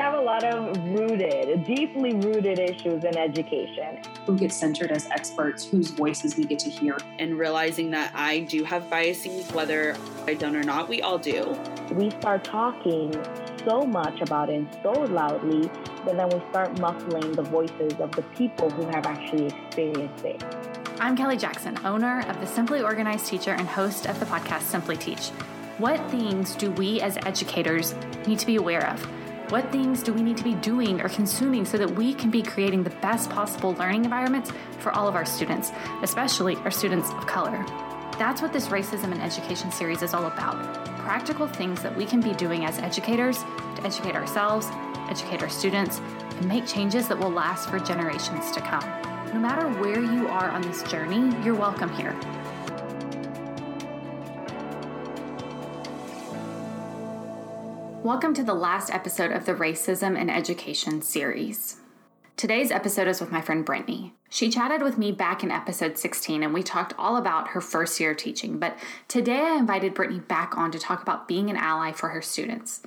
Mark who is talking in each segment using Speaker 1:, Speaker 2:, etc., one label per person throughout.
Speaker 1: have a lot of rooted, deeply rooted issues in education.
Speaker 2: Who gets centered as experts, whose voices we get to hear.
Speaker 3: And realizing that I do have biases, whether I don't or not, we all do.
Speaker 1: We start talking so much about it and so loudly that then we start muffling the voices of the people who have actually experienced it.
Speaker 4: I'm Kelly Jackson, owner of the Simply Organized Teacher and host of the podcast Simply Teach. What things do we as educators need to be aware of? What things do we need to be doing or consuming so that we can be creating the best possible learning environments for all of our students, especially our students of color? That's what this Racism in Education series is all about practical things that we can be doing as educators to educate ourselves, educate our students, and make changes that will last for generations to come. No matter where you are on this journey, you're welcome here. Welcome to the last episode of the Racism in Education series. Today's episode is with my friend Brittany. She chatted with me back in episode 16 and we talked all about her first year teaching, but today I invited Brittany back on to talk about being an ally for her students.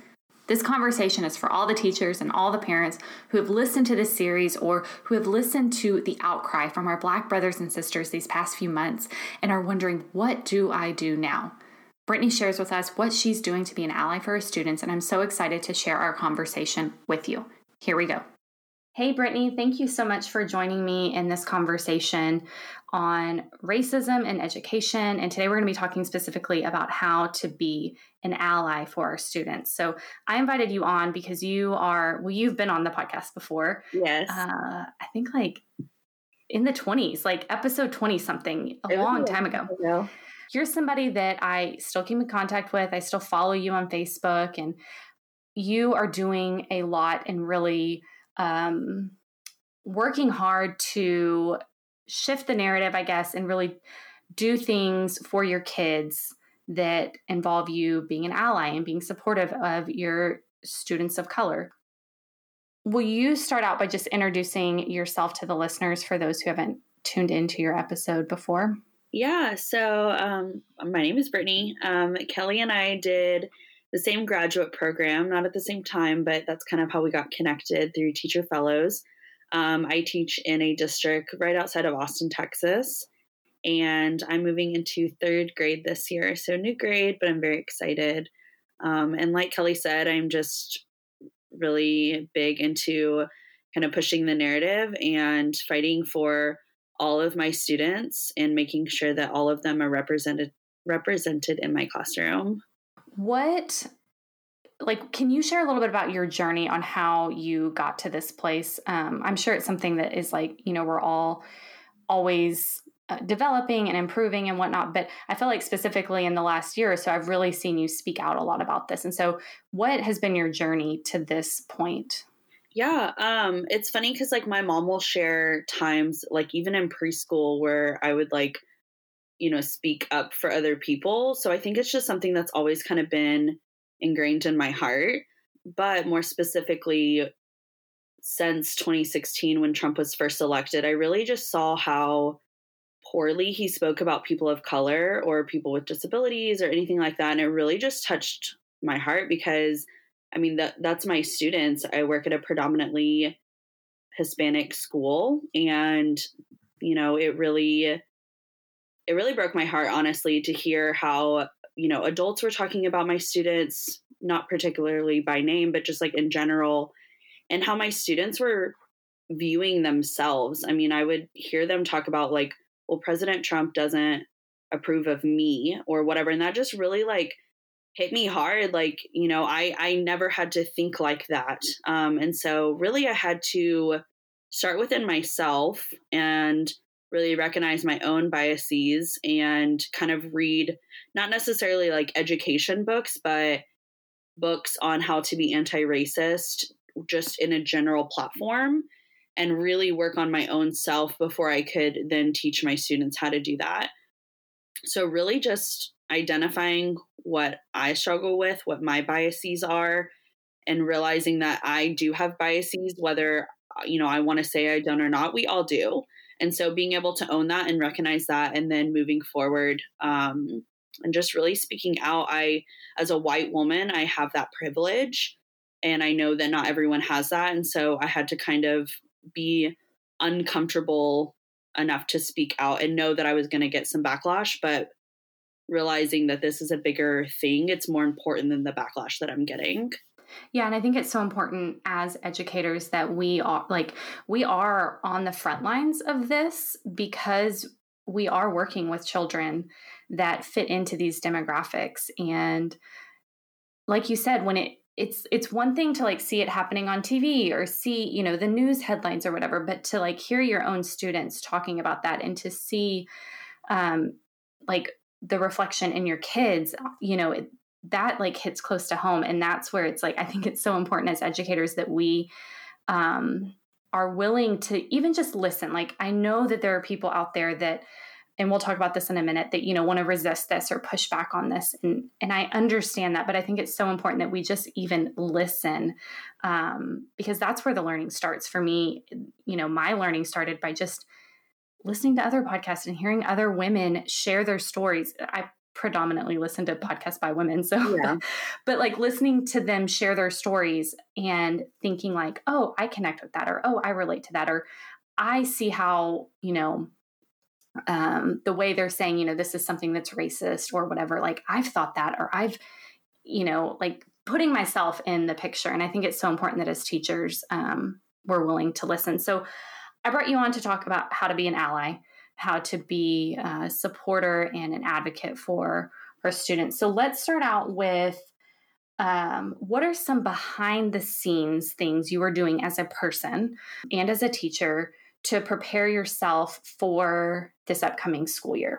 Speaker 4: This conversation is for all the teachers and all the parents who have listened to this series or who have listened to the outcry from our Black brothers and sisters these past few months and are wondering, what do I do now? Brittany shares with us what she's doing to be an ally for her students, and I'm so excited to share our conversation with you. Here we go. Hey, Brittany, thank you so much for joining me in this conversation on racism and education. And today we're going to be talking specifically about how to be an ally for our students. So I invited you on because you are, well, you've been on the podcast before.
Speaker 3: Yes.
Speaker 4: Uh, I think like in the 20s, like episode 20 something, a long time ago. ago. You're somebody that I still keep in contact with. I still follow you on Facebook, and you are doing a lot and really um, working hard to shift the narrative, I guess, and really do things for your kids that involve you being an ally and being supportive of your students of color. Will you start out by just introducing yourself to the listeners for those who haven't tuned into your episode before?
Speaker 3: Yeah, so um, my name is Brittany. Um, Kelly and I did the same graduate program, not at the same time, but that's kind of how we got connected through Teacher Fellows. Um, I teach in a district right outside of Austin, Texas, and I'm moving into third grade this year. So, new grade, but I'm very excited. Um, and like Kelly said, I'm just really big into kind of pushing the narrative and fighting for all of my students and making sure that all of them are represented represented in my classroom.
Speaker 4: What like can you share a little bit about your journey on how you got to this place? Um, i'm sure it's something that is like you know we're all always uh, developing and improving and whatnot but i feel like specifically in the last year or so i've really seen you speak out a lot about this. And so what has been your journey to this point
Speaker 3: yeah um it's funny because like my mom will share times like even in preschool where i would like you know, speak up for other people. So I think it's just something that's always kind of been ingrained in my heart. But more specifically, since 2016, when Trump was first elected, I really just saw how poorly he spoke about people of color or people with disabilities or anything like that. And it really just touched my heart because I mean that that's my students. I work at a predominantly Hispanic school and you know, it really it really broke my heart, honestly, to hear how, you know, adults were talking about my students, not particularly by name, but just like in general, and how my students were viewing themselves. I mean, I would hear them talk about, like, well, President Trump doesn't approve of me or whatever. And that just really like hit me hard. Like, you know, I, I never had to think like that. Um, and so really I had to start within myself and really recognize my own biases and kind of read not necessarily like education books, but books on how to be anti racist just in a general platform and really work on my own self before I could then teach my students how to do that. So, really, just identifying what I struggle with, what my biases are, and realizing that I do have biases, whether you know I want to say I don't or not. We all do. And so being able to own that and recognize that and then moving forward um, and just really speaking out, I, as a white woman, I have that privilege. and I know that not everyone has that. And so I had to kind of be uncomfortable enough to speak out and know that I was going to get some backlash, but realizing that this is a bigger thing, it's more important than the backlash that I'm getting.
Speaker 4: Yeah, and I think it's so important as educators that we are like we are on the front lines of this because we are working with children that fit into these demographics and like you said when it it's it's one thing to like see it happening on TV or see, you know, the news headlines or whatever, but to like hear your own students talking about that and to see um like the reflection in your kids, you know, it, that like hits close to home. And that's where it's like I think it's so important as educators that we um are willing to even just listen. Like I know that there are people out there that and we'll talk about this in a minute that you know want to resist this or push back on this. And and i understand that but i think it's so important that we just even listen um, because that's where the learning starts. For me you know my learning started by just listening to other podcasts and hearing other women share their stories i predominantly listen to podcasts by women so yeah. but like listening to them share their stories and thinking like oh i connect with that or oh i relate to that or i see how you know um, the way they're saying, you know, this is something that's racist or whatever. Like I've thought that, or I've, you know, like putting myself in the picture. And I think it's so important that as teachers, um, we're willing to listen. So I brought you on to talk about how to be an ally, how to be a supporter and an advocate for our students. So let's start out with um, what are some behind the scenes things you are doing as a person and as a teacher to prepare yourself for this upcoming school year?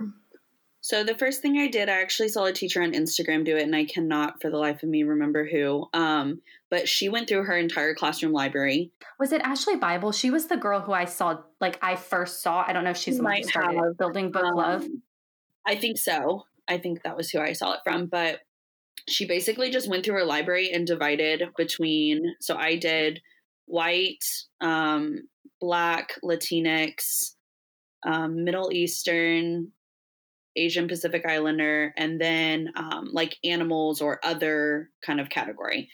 Speaker 3: So the first thing I did, I actually saw a teacher on Instagram do it, and I cannot for the life of me remember who. Um, but she went through her entire classroom library.
Speaker 4: Was it Ashley Bible? She was the girl who I saw, like I first saw. I don't know if she's the one who started have, building book um, love.
Speaker 3: I think so. I think that was who I saw it from. But she basically just went through her library and divided between. So I did white, um, Black, Latinx, um, Middle Eastern, Asian Pacific Islander, and then um, like animals or other kind of category.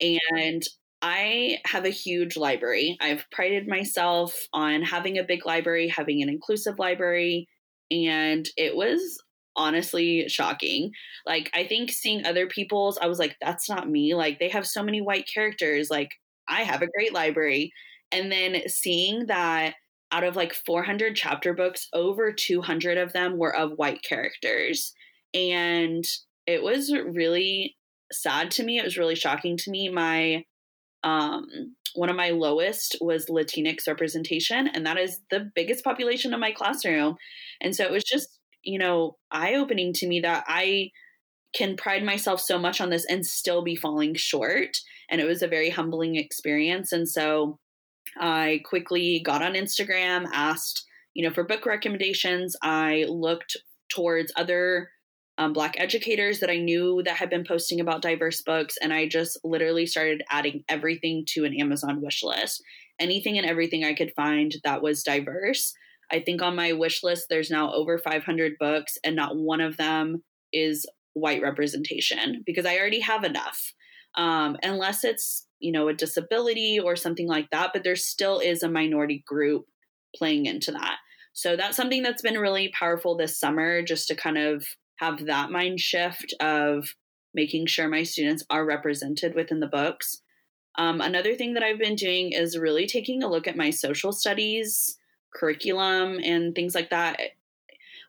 Speaker 3: And I have a huge library. I've prided myself on having a big library, having an inclusive library, and it was honestly shocking. Like, I think seeing other people's, I was like, that's not me. Like, they have so many white characters. Like, I have a great library. And then seeing that out of like 400 chapter books, over 200 of them were of white characters. And it was really sad to me. It was really shocking to me. My, um, one of my lowest was Latinx representation, and that is the biggest population of my classroom. And so it was just, you know, eye opening to me that I can pride myself so much on this and still be falling short. And it was a very humbling experience. And so I quickly got on Instagram, asked, you know, for book recommendations. I looked towards other um, Black educators that I knew that had been posting about diverse books, and I just literally started adding everything to an Amazon wish list. Anything and everything I could find that was diverse. I think on my wish list, there's now over 500 books, and not one of them is white representation because I already have enough. Um, unless it's you know, a disability or something like that, but there still is a minority group playing into that. So that's something that's been really powerful this summer, just to kind of have that mind shift of making sure my students are represented within the books. Um, another thing that I've been doing is really taking a look at my social studies curriculum and things like that.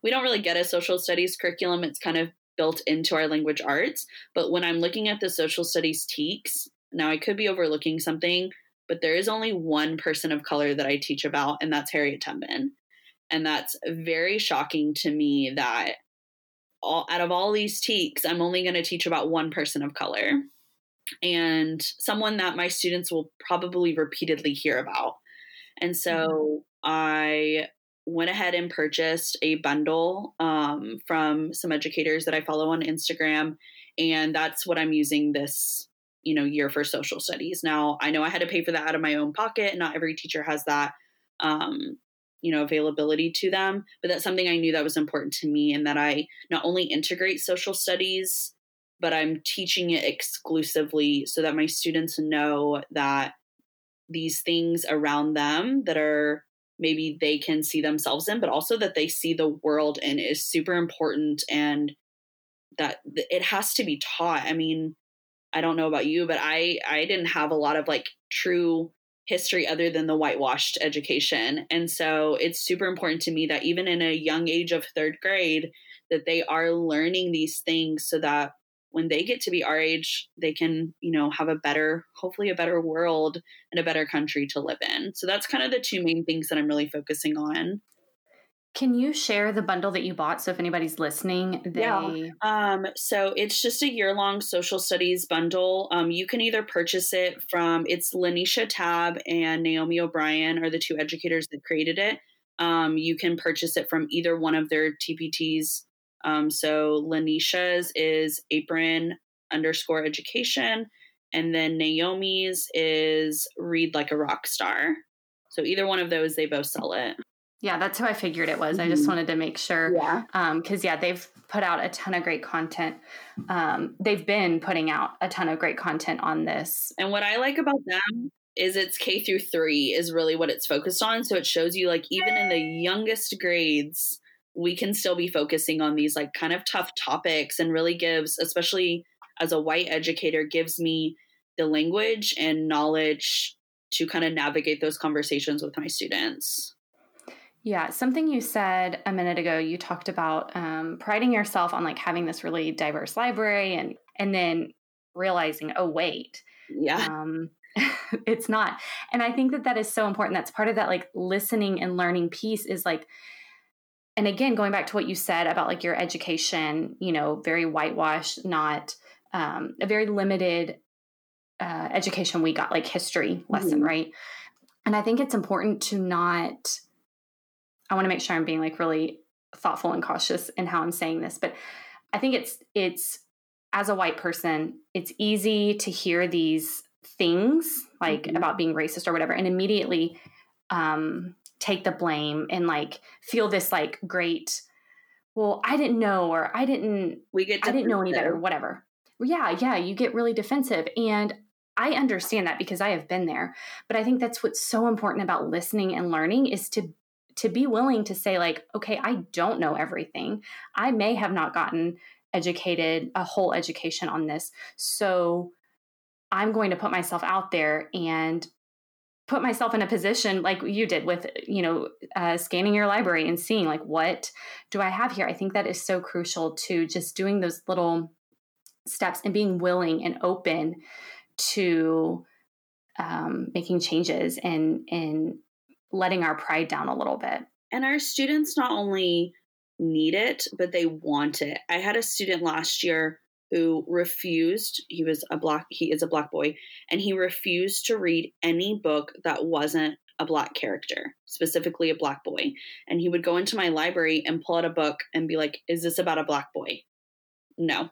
Speaker 3: We don't really get a social studies curriculum, it's kind of built into our language arts. But when I'm looking at the social studies TEKS, now, I could be overlooking something, but there is only one person of color that I teach about, and that's Harriet Tubman. And that's very shocking to me that all out of all these TEKS, I'm only going to teach about one person of color and someone that my students will probably repeatedly hear about. And so mm-hmm. I went ahead and purchased a bundle um, from some educators that I follow on Instagram. And that's what I'm using this you know year for social studies now i know i had to pay for that out of my own pocket not every teacher has that um, you know availability to them but that's something i knew that was important to me and that i not only integrate social studies but I'm teaching it exclusively so that my students know that these things around them that are maybe they can see themselves in, but also that they see the world in is super important and that it has to be taught. I mean, I don't know about you, but I I didn't have a lot of like true history other than the whitewashed education. And so it's super important to me that even in a young age of 3rd grade that they are learning these things so that when they get to be our age, they can, you know, have a better, hopefully a better world and a better country to live in. So that's kind of the two main things that I'm really focusing on.
Speaker 4: Can you share the bundle that you bought? So if anybody's listening, they
Speaker 3: yeah. Um, so it's just a year long social studies bundle. Um, you can either purchase it from it's LaNesha Tabb and Naomi O'Brien are the two educators that created it. Um, you can purchase it from either one of their TPTs um, so LaNesha's is apron underscore education, and then Naomi's is read like a rock star. So either one of those, they both sell it.
Speaker 4: Yeah, that's who I figured it was. Mm-hmm. I just mm-hmm. wanted to make sure.
Speaker 3: Yeah.
Speaker 4: Because, um, yeah, they've put out a ton of great content. Um, they've been putting out a ton of great content on this.
Speaker 3: And what I like about them is it's K through three is really what it's focused on. So it shows you, like, even in the youngest grades, we can still be focusing on these like kind of tough topics and really gives especially as a white educator gives me the language and knowledge to kind of navigate those conversations with my students
Speaker 4: yeah something you said a minute ago you talked about um, priding yourself on like having this really diverse library and and then realizing oh wait
Speaker 3: yeah.
Speaker 4: um, it's not. And i think that that is so important. That's part of that like listening and learning piece is like and again going back to what you said about like your education you know very whitewashed not um, a very limited uh, education we got like history lesson mm-hmm. right? And i think it's important to not i want to make sure i'm being like really thoughtful and cautious in how i'm saying this but i think it's it's as a white person it's easy to hear these things like mm-hmm. about being racist or whatever and immediately um, take the blame and like feel this like great well i didn't know or i didn't
Speaker 3: we get
Speaker 4: i didn't know any better whatever yeah yeah you get really defensive and i understand that because i have been there but i think that's what's so important about listening and learning is to to be willing to say like okay i don't know everything. I may have not gotten educated a whole education on this. So i'm going to put myself out there and put myself in a position like you did with you know uh, scanning your library and seeing like what do i have here? I think that is so crucial to just doing those little steps and being willing and open to um, making changes and and letting our pride down a little bit.
Speaker 3: And our students not only need it but they want it. I had a student last year who refused he was a black he is a black boy and he refused to read any book that wasn't a black character specifically a black boy. And he would go into my library and pull out a book and be like is this about a black boy? No.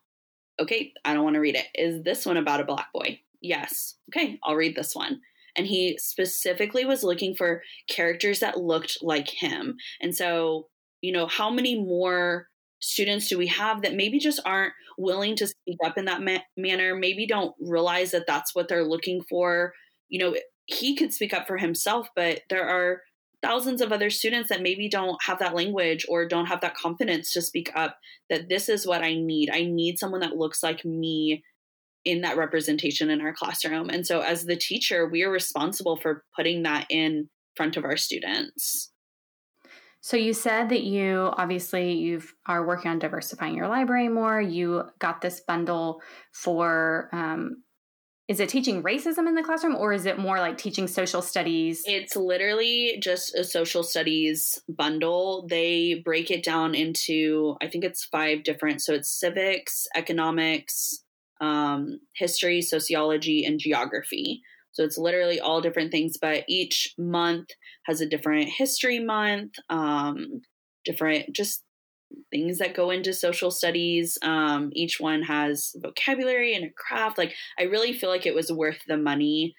Speaker 3: Okay i don't want to read it. Is this one about a black boy? Yes. Okay i'll read this one and he specifically was looking for characters that looked like him. And so you know how many more students do we have that maybe just aren't willing to speak up in that ma- manner maybe don't realize that that's what they're looking for? You know he could speak up for himself but there are thousands of other students that maybe don't have that language or don't have that confidence to speak up that this is what i need. I need someone that looks like me in that representation in our classroom and so as the teacher we are responsible for putting that in front of our students
Speaker 4: so you said that you obviously you are working on diversifying your library more. You got this bundle for um, is it teaching racism in the classroom or is it more like teaching social studies?
Speaker 3: It's literally just a social studies bundle. They break it down into I think it's five different. So it's civics, economics, um, history, sociology, and geography. So it's literally all different things, but each month has a different history month, um, different just things that go into social studies. Um, each one has vocabulary and a craft. Like, I really feel like it was worth the money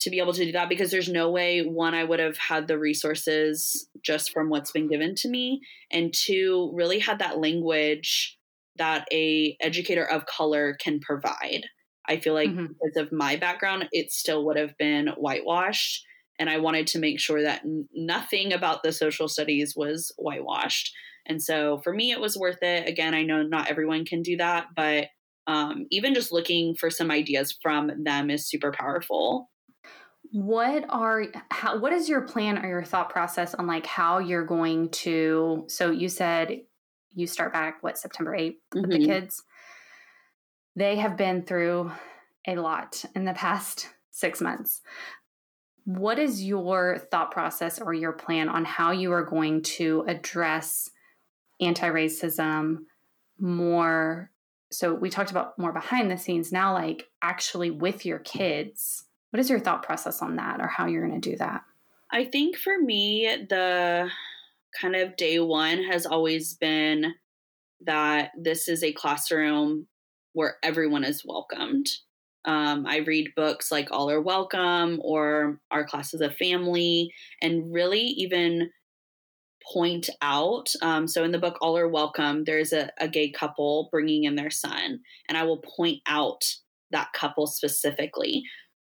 Speaker 3: to be able to do that because there's no way one I would have had the resources just from what's been given to me and two really had that language that a educator of color can provide. I feel like mm-hmm. because of my background, it still would have been whitewashed. And I wanted to make sure that nothing about the social studies was whitewashed. And so for me, it was worth it. Again, I know not everyone can do that, but um, even just looking for some ideas from them is super powerful.
Speaker 4: What are how what is your plan or your thought process on like how you're going to so you said you start back what September 8th with mm-hmm. the kids. They have been through a lot in the past 6 months. What is your thought process or your plan on how you are going to address anti-racism more so we talked about more behind the scenes now like actually with your kids what is your thought process on that or how you're going to do that
Speaker 3: i think for me the kind of day one has always been that this is a classroom where everyone is welcomed um, i read books like all are welcome or our class is a family and really even point out. Um, so in the book All Are Welcome, there's a, a gay couple bringing in their son, and I will point out that couple specifically.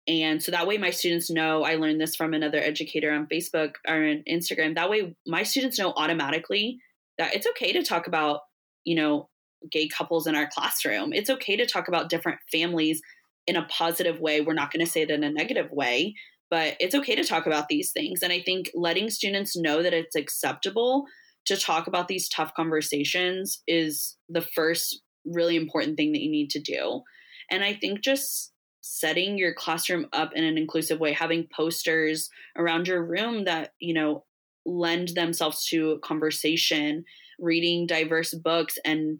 Speaker 3: And so that way, my students know. I learned this from another educator on Facebook or on Instagram. That way, my students know automatically that it's okay to talk about, you know, gay couples in our classroom. It's okay to talk about different families in a positive way. We're not going to say it in a negative way but it's okay to talk about these things. And I think letting students know that it's acceptable to talk about these tough conversations is the first really important thing that you need to do. And I think just setting your classroom up in an inclusive way, having posters around your room that, you know, lend themselves to conversation, reading diverse books and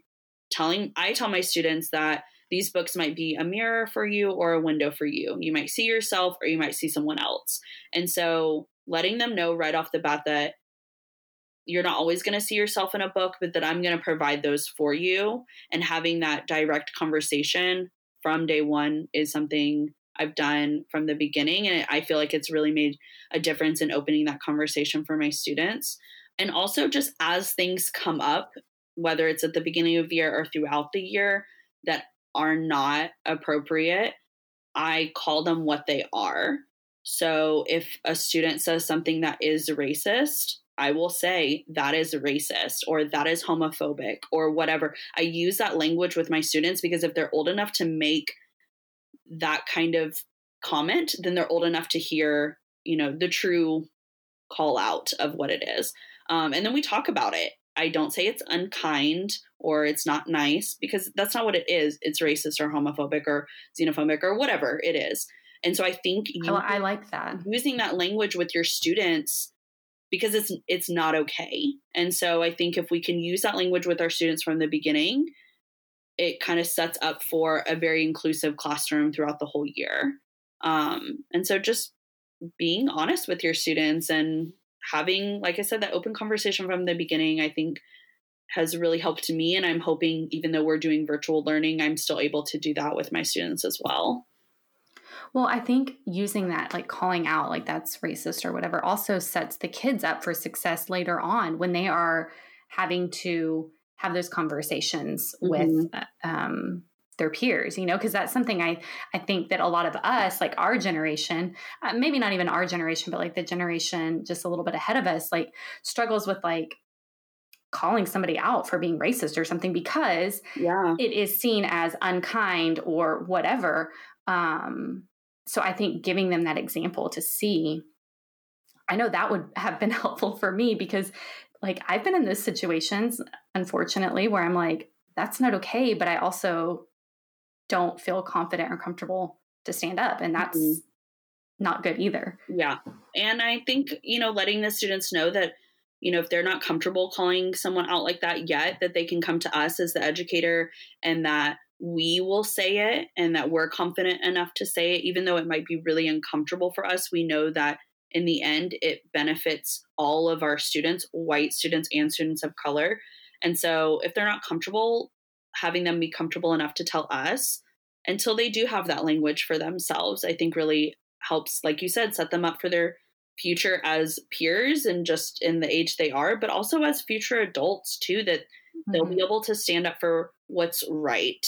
Speaker 3: telling I tell my students that these books might be a mirror for you or a window for you. You might see yourself or you might see someone else. And so letting them know right off the bat that you're not always going to see yourself in a book, but that I'm going to provide those for you and having that direct conversation from day one is something I've done from the beginning. And I feel like it's really made a difference in opening that conversation for my students. And also, just as things come up, whether it's at the beginning of the year or throughout the year, that are not appropriate, I call them what they are. So if a student says something that is racist, I will say that is racist or that is homophobic or whatever. I use that language with my students because if they're old enough to make that kind of comment, then they're old enough to hear, you know, the true call out of what it is. Um, and then we talk about it. I don't say it's unkind or it's not nice because that's not what it is. It's racist or homophobic or xenophobic or whatever it is. And so I think
Speaker 4: you, I like that
Speaker 3: using that language with your students because it's it's not okay. And so I think if we can use that language with our students from the beginning, it kind of sets up for a very inclusive classroom throughout the whole year. Um, and so just being honest with your students and having, like I said, that open conversation from the beginning, I think has really helped me. And I'm hoping, even though we're doing virtual learning, I'm still able to do that with my students as well.
Speaker 4: Well, I think using that, like calling out, like that's racist or whatever, also sets the kids up for success later on when they are having to have those conversations mm-hmm. with uh, um, their peers you know because that's something i i think that a lot of us like our generation uh, maybe not even our generation but like the generation just a little bit ahead of us like struggles with like calling somebody out for being racist or something because yeah. it is seen as unkind or whatever um so i think giving them that example to see i know that would have been helpful for me because like i've been in those situations unfortunately where i'm like that's not okay but i also don't feel confident or comfortable to stand up. And that's mm-hmm. not good either.
Speaker 3: Yeah. And I think, you know, letting the students know that, you know, if they're not comfortable calling someone out like that yet, that they can come to us as the educator and that we will say it and that we're confident enough to say it, even though it might be really uncomfortable for us. We know that in the end, it benefits all of our students, white students and students of color. And so if they're not comfortable, having them be comfortable enough to tell us until they do have that language for themselves, I think really helps, like you said, set them up for their future as peers and just in the age they are, but also as future adults too, that mm-hmm. they'll be mm-hmm. able to stand up for what's right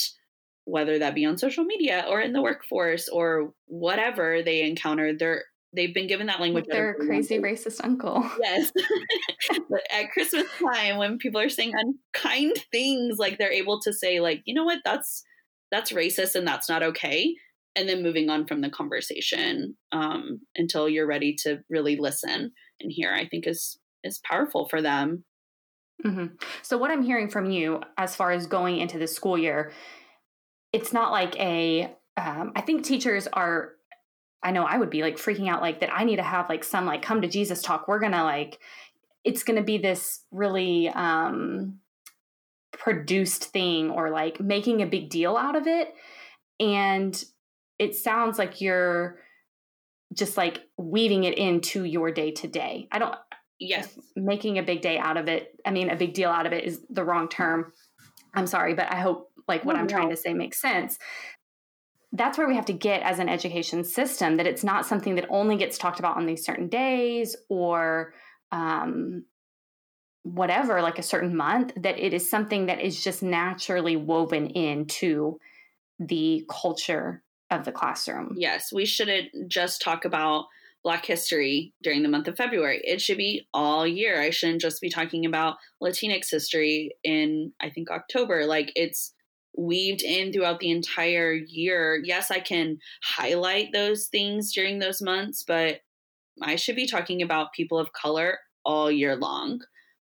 Speaker 3: whether that be on social media or in the workforce or whatever they encounter they're they've been given that language
Speaker 4: their crazy racist uncle.
Speaker 3: Yes. At christmas time when people are saying unkind things like they're able to say like you know what? That's that's racist and that's not okay and then moving on from the conversation um, until you're ready to really listen and hear i think is is powerful for them.
Speaker 4: Mm-hmm. so what i'm hearing from you as far as going into the school year it's not like a. Um, I think teachers are I know I would be like freaking out like that I need to have like some like come to Jesus talk. We're going to like it's going to be this really um produced thing or like making a big deal out of it and it sounds like you're just like weaving it into your day to day. I don't
Speaker 3: yes,
Speaker 4: making a big day out of it. I mean a big deal out of it is the wrong term. I'm sorry, but I hope like what I'm trying to say makes sense. That's where we have to get as an education system that it's not something that only gets talked about on these certain days or um, whatever, like a certain month, that it is something that is just naturally woven into the culture of the classroom.
Speaker 3: Yes, we shouldn't just talk about Black history during the month of February. It should be all year. I shouldn't just be talking about Latinx history in, I think, October. Like it's weaved in throughout the entire year. Yes, I can highlight those things during those months, but I should be talking about people of color all year long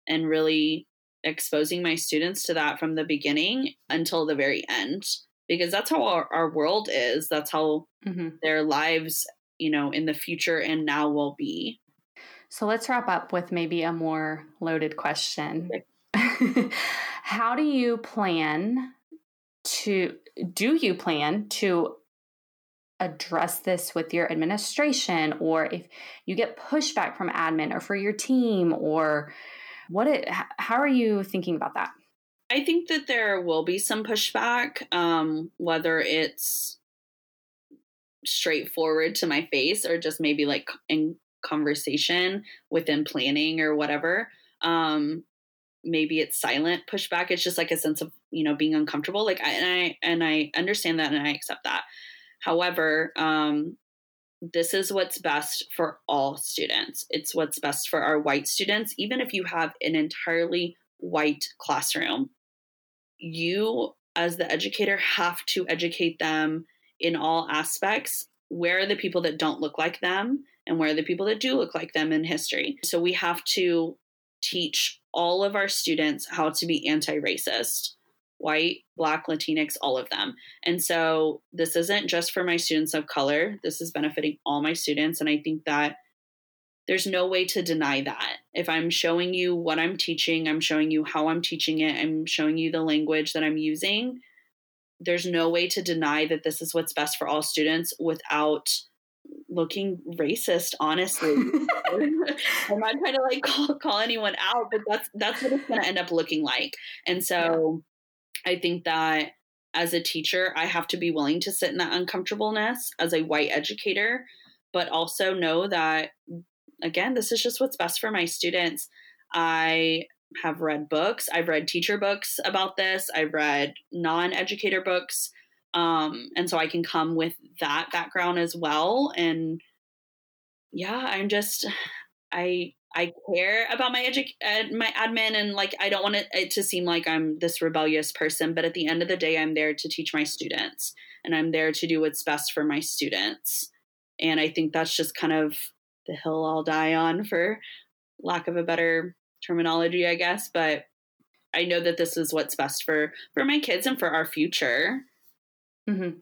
Speaker 3: and really exposing my students to that from the beginning until the very end because that's how our, our world is that's how mm-hmm. their lives you know, in the future and now will be.
Speaker 4: So let's wrap up with maybe a more loaded question. How do you plan to do you plan to address this with your administration? Or if you get pushback from admin or for your team or what it how are you thinking about that?
Speaker 3: I think that there will be some pushback um, whether it's straightforward to my face or just maybe like in conversation within planning or whatever. Um maybe it's silent pushback. It's just like a sense of you know being uncomfortable like I, and i and i understand that and i accept that. However um this is what's best for all students. It's what's best for our white students. Even if you have an entirely white classroom you as the educator have to educate them in all aspects where are the people that don't look like them and where are the people that do look like them in history. So we have to teach all of our students how to be anti racist white, black, Latinx, all of them. And so this isn't just for my students of color, this is benefiting all my students. And I think that there's no way to deny that. If I'm showing you what I'm teaching, I'm showing you how I'm teaching it, I'm showing you the language that I'm using, there's no way to deny that this is what's best for all students without looking racist honestly i'm not trying to like call, call anyone out but that's that's what it's going to end up looking like and so. I think that as a teacher i have to be willing to sit in that uncomfortableness as a white educator but also know that again this is just what's best for my students i have read books. I've read teacher books about this. I've read non educator books. Um, and so I can come with that background as well. And yeah, I'm just, I, I care about my edu- my admin and like I don't want it to seem like I'm this rebellious person, but at the end of the day I'm there to teach my students and I'm there to do what's best for my students. And I think that's just kind of the hill I'll die on for lack of a better terminology, I guess, but I know that this is what's best for for my kids and for our future.
Speaker 4: Mm-hmm.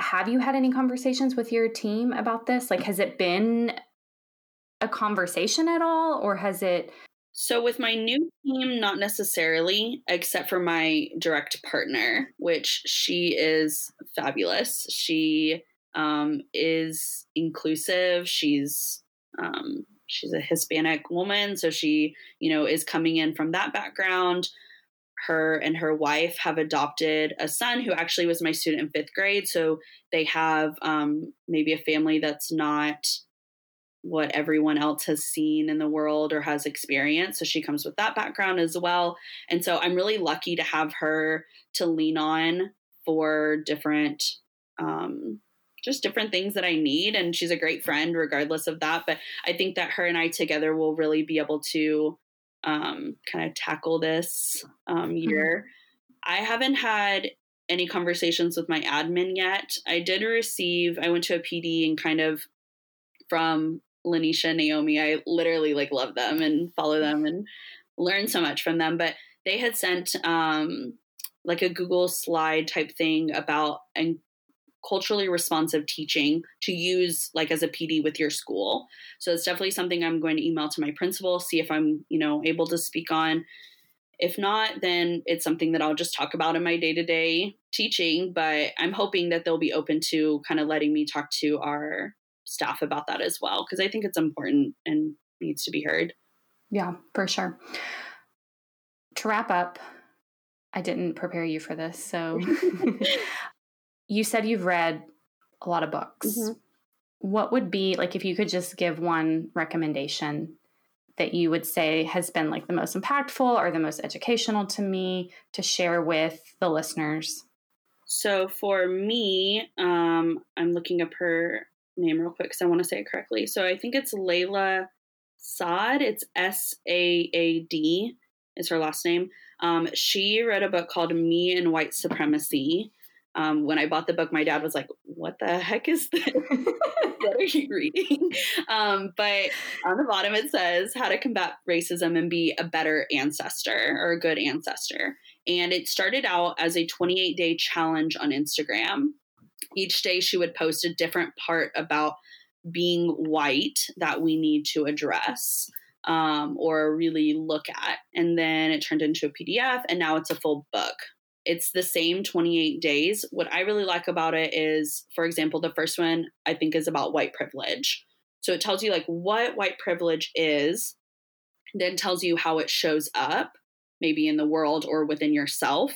Speaker 4: Have you had any conversations with your team about this? Like, has it been a conversation at all, or has it?
Speaker 3: So, with my new team, not necessarily, except for my direct partner, which she is fabulous. She um, is inclusive. She's um, she's a Hispanic woman, so she, you know, is coming in from that background. Her and her wife have adopted a son who actually was my student in fifth grade. So they have um, maybe a family that's not what everyone else has seen in the world or has experienced. So she comes with that background as well. And so I'm really lucky to have her to lean on for different um, just different things that I need. And she's a great friend, regardless of that. But I think that her and I together will really be able to um, kind of tackle this um, mm-hmm. year. Mm-hmm. I haven't had any conversations with my admin yet. I did receive, I went to a PD and kind of from LaNesha Naomi, I literally like love them and follow them and learn so much from them. But they had sent um, like a Google slide type thing about and culturally responsive teaching to use like as a PD with your school. So it's definitely something I'm going to email to my principal, see if I'm, you know, able to speak on. If not, then it's something that I'll just talk about in my day to day teaching. But I'm hoping that they'll be open to kind of letting me talk to our staff about that as well, because I think it's important and needs to be heard.
Speaker 4: Yeah, for sure. To wrap up, I didn't prepare you for this. So you said you've read a lot of books. Mm-hmm. What would be like if you could just give one recommendation that you would say has been like the most impactful or the most educational to me to share with the listeners?
Speaker 3: So for me, um, I'm looking up her name real quick because I want to say it correctly. So I think it's Layla Saad. It's S A A D is her last name. Um, she read a book called Me and White Supremacy. Um, when I bought the book, my dad was like, "What the heck is this? what are you reading?" Um, but on the bottom it says how to combat racism and be a better ancestor or a good ancestor. And it started out as a 28 day challenge on Instagram. Each day she would post a different part about being white that we need to address um, or really look at. And then it turned into a PDF, and now it's a full book. It's the same 28 days. What I really like about it is, for example, the first one I think is about white privilege. So it tells you like what white privilege is, then tells you how it shows up, maybe in the world or within yourself,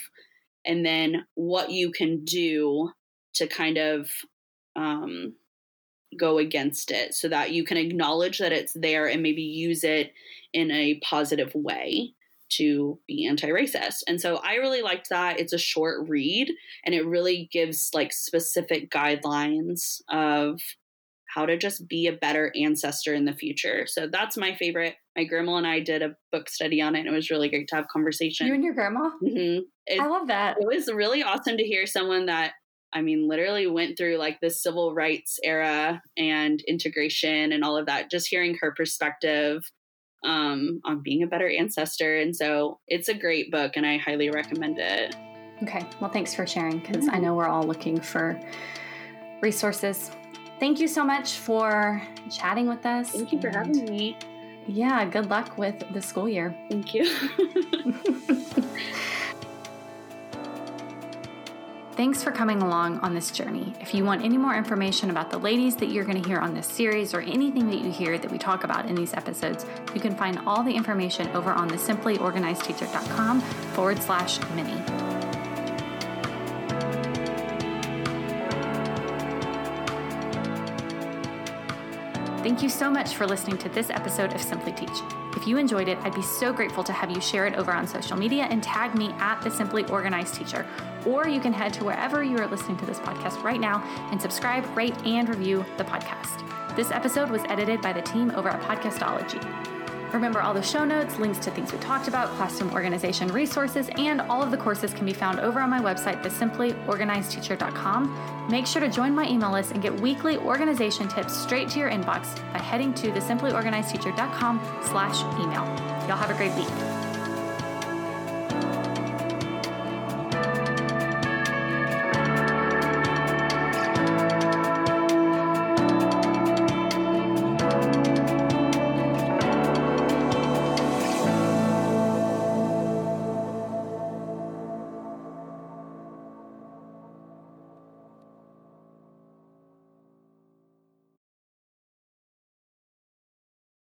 Speaker 3: and then what you can do to kind of um, go against it so that you can acknowledge that it's there and maybe use it in a positive way to be anti-racist. And so I really liked that. It's a short read and it really gives like specific guidelines of how to just be a better ancestor in the future. So that's my favorite. My grandma and I did a book study on it. And it was really great to have conversation.
Speaker 4: You and your grandma?
Speaker 3: Mm-hmm.
Speaker 4: It, I love that.
Speaker 3: It was really awesome to hear someone that I mean, literally went through like the civil rights era and integration and all of that, just hearing her perspective um, on being a better ancestor. And so it's a great book and I highly recommend it.
Speaker 4: Okay. Well, thanks for sharing because mm-hmm. I know we're all looking for resources. Thank you so much for chatting with us.
Speaker 3: Thank you for having me.
Speaker 4: Yeah, good luck with the school year.
Speaker 3: Thank you.
Speaker 4: Thanks for coming along on this journey. If you want any more information about the ladies that you're going to hear on this series or anything that you hear that we talk about in these episodes, you can find all the information over on the simplyorganizedteacher.com forward slash mini. Thank you so much for listening to this episode of Simply Teach. If you enjoyed it, I'd be so grateful to have you share it over on social media and tag me at the Simply Organized Teacher. Or you can head to wherever you are listening to this podcast right now and subscribe, rate, and review the podcast. This episode was edited by the team over at Podcastology. Remember, all the show notes, links to things we talked about, classroom organization resources, and all of the courses can be found over on my website, thesimplyorganizedteacher.com. Make sure to join my email list and get weekly organization tips straight to your inbox by heading to thesimplyorganizedteacher.com slash email. Y'all have a great week.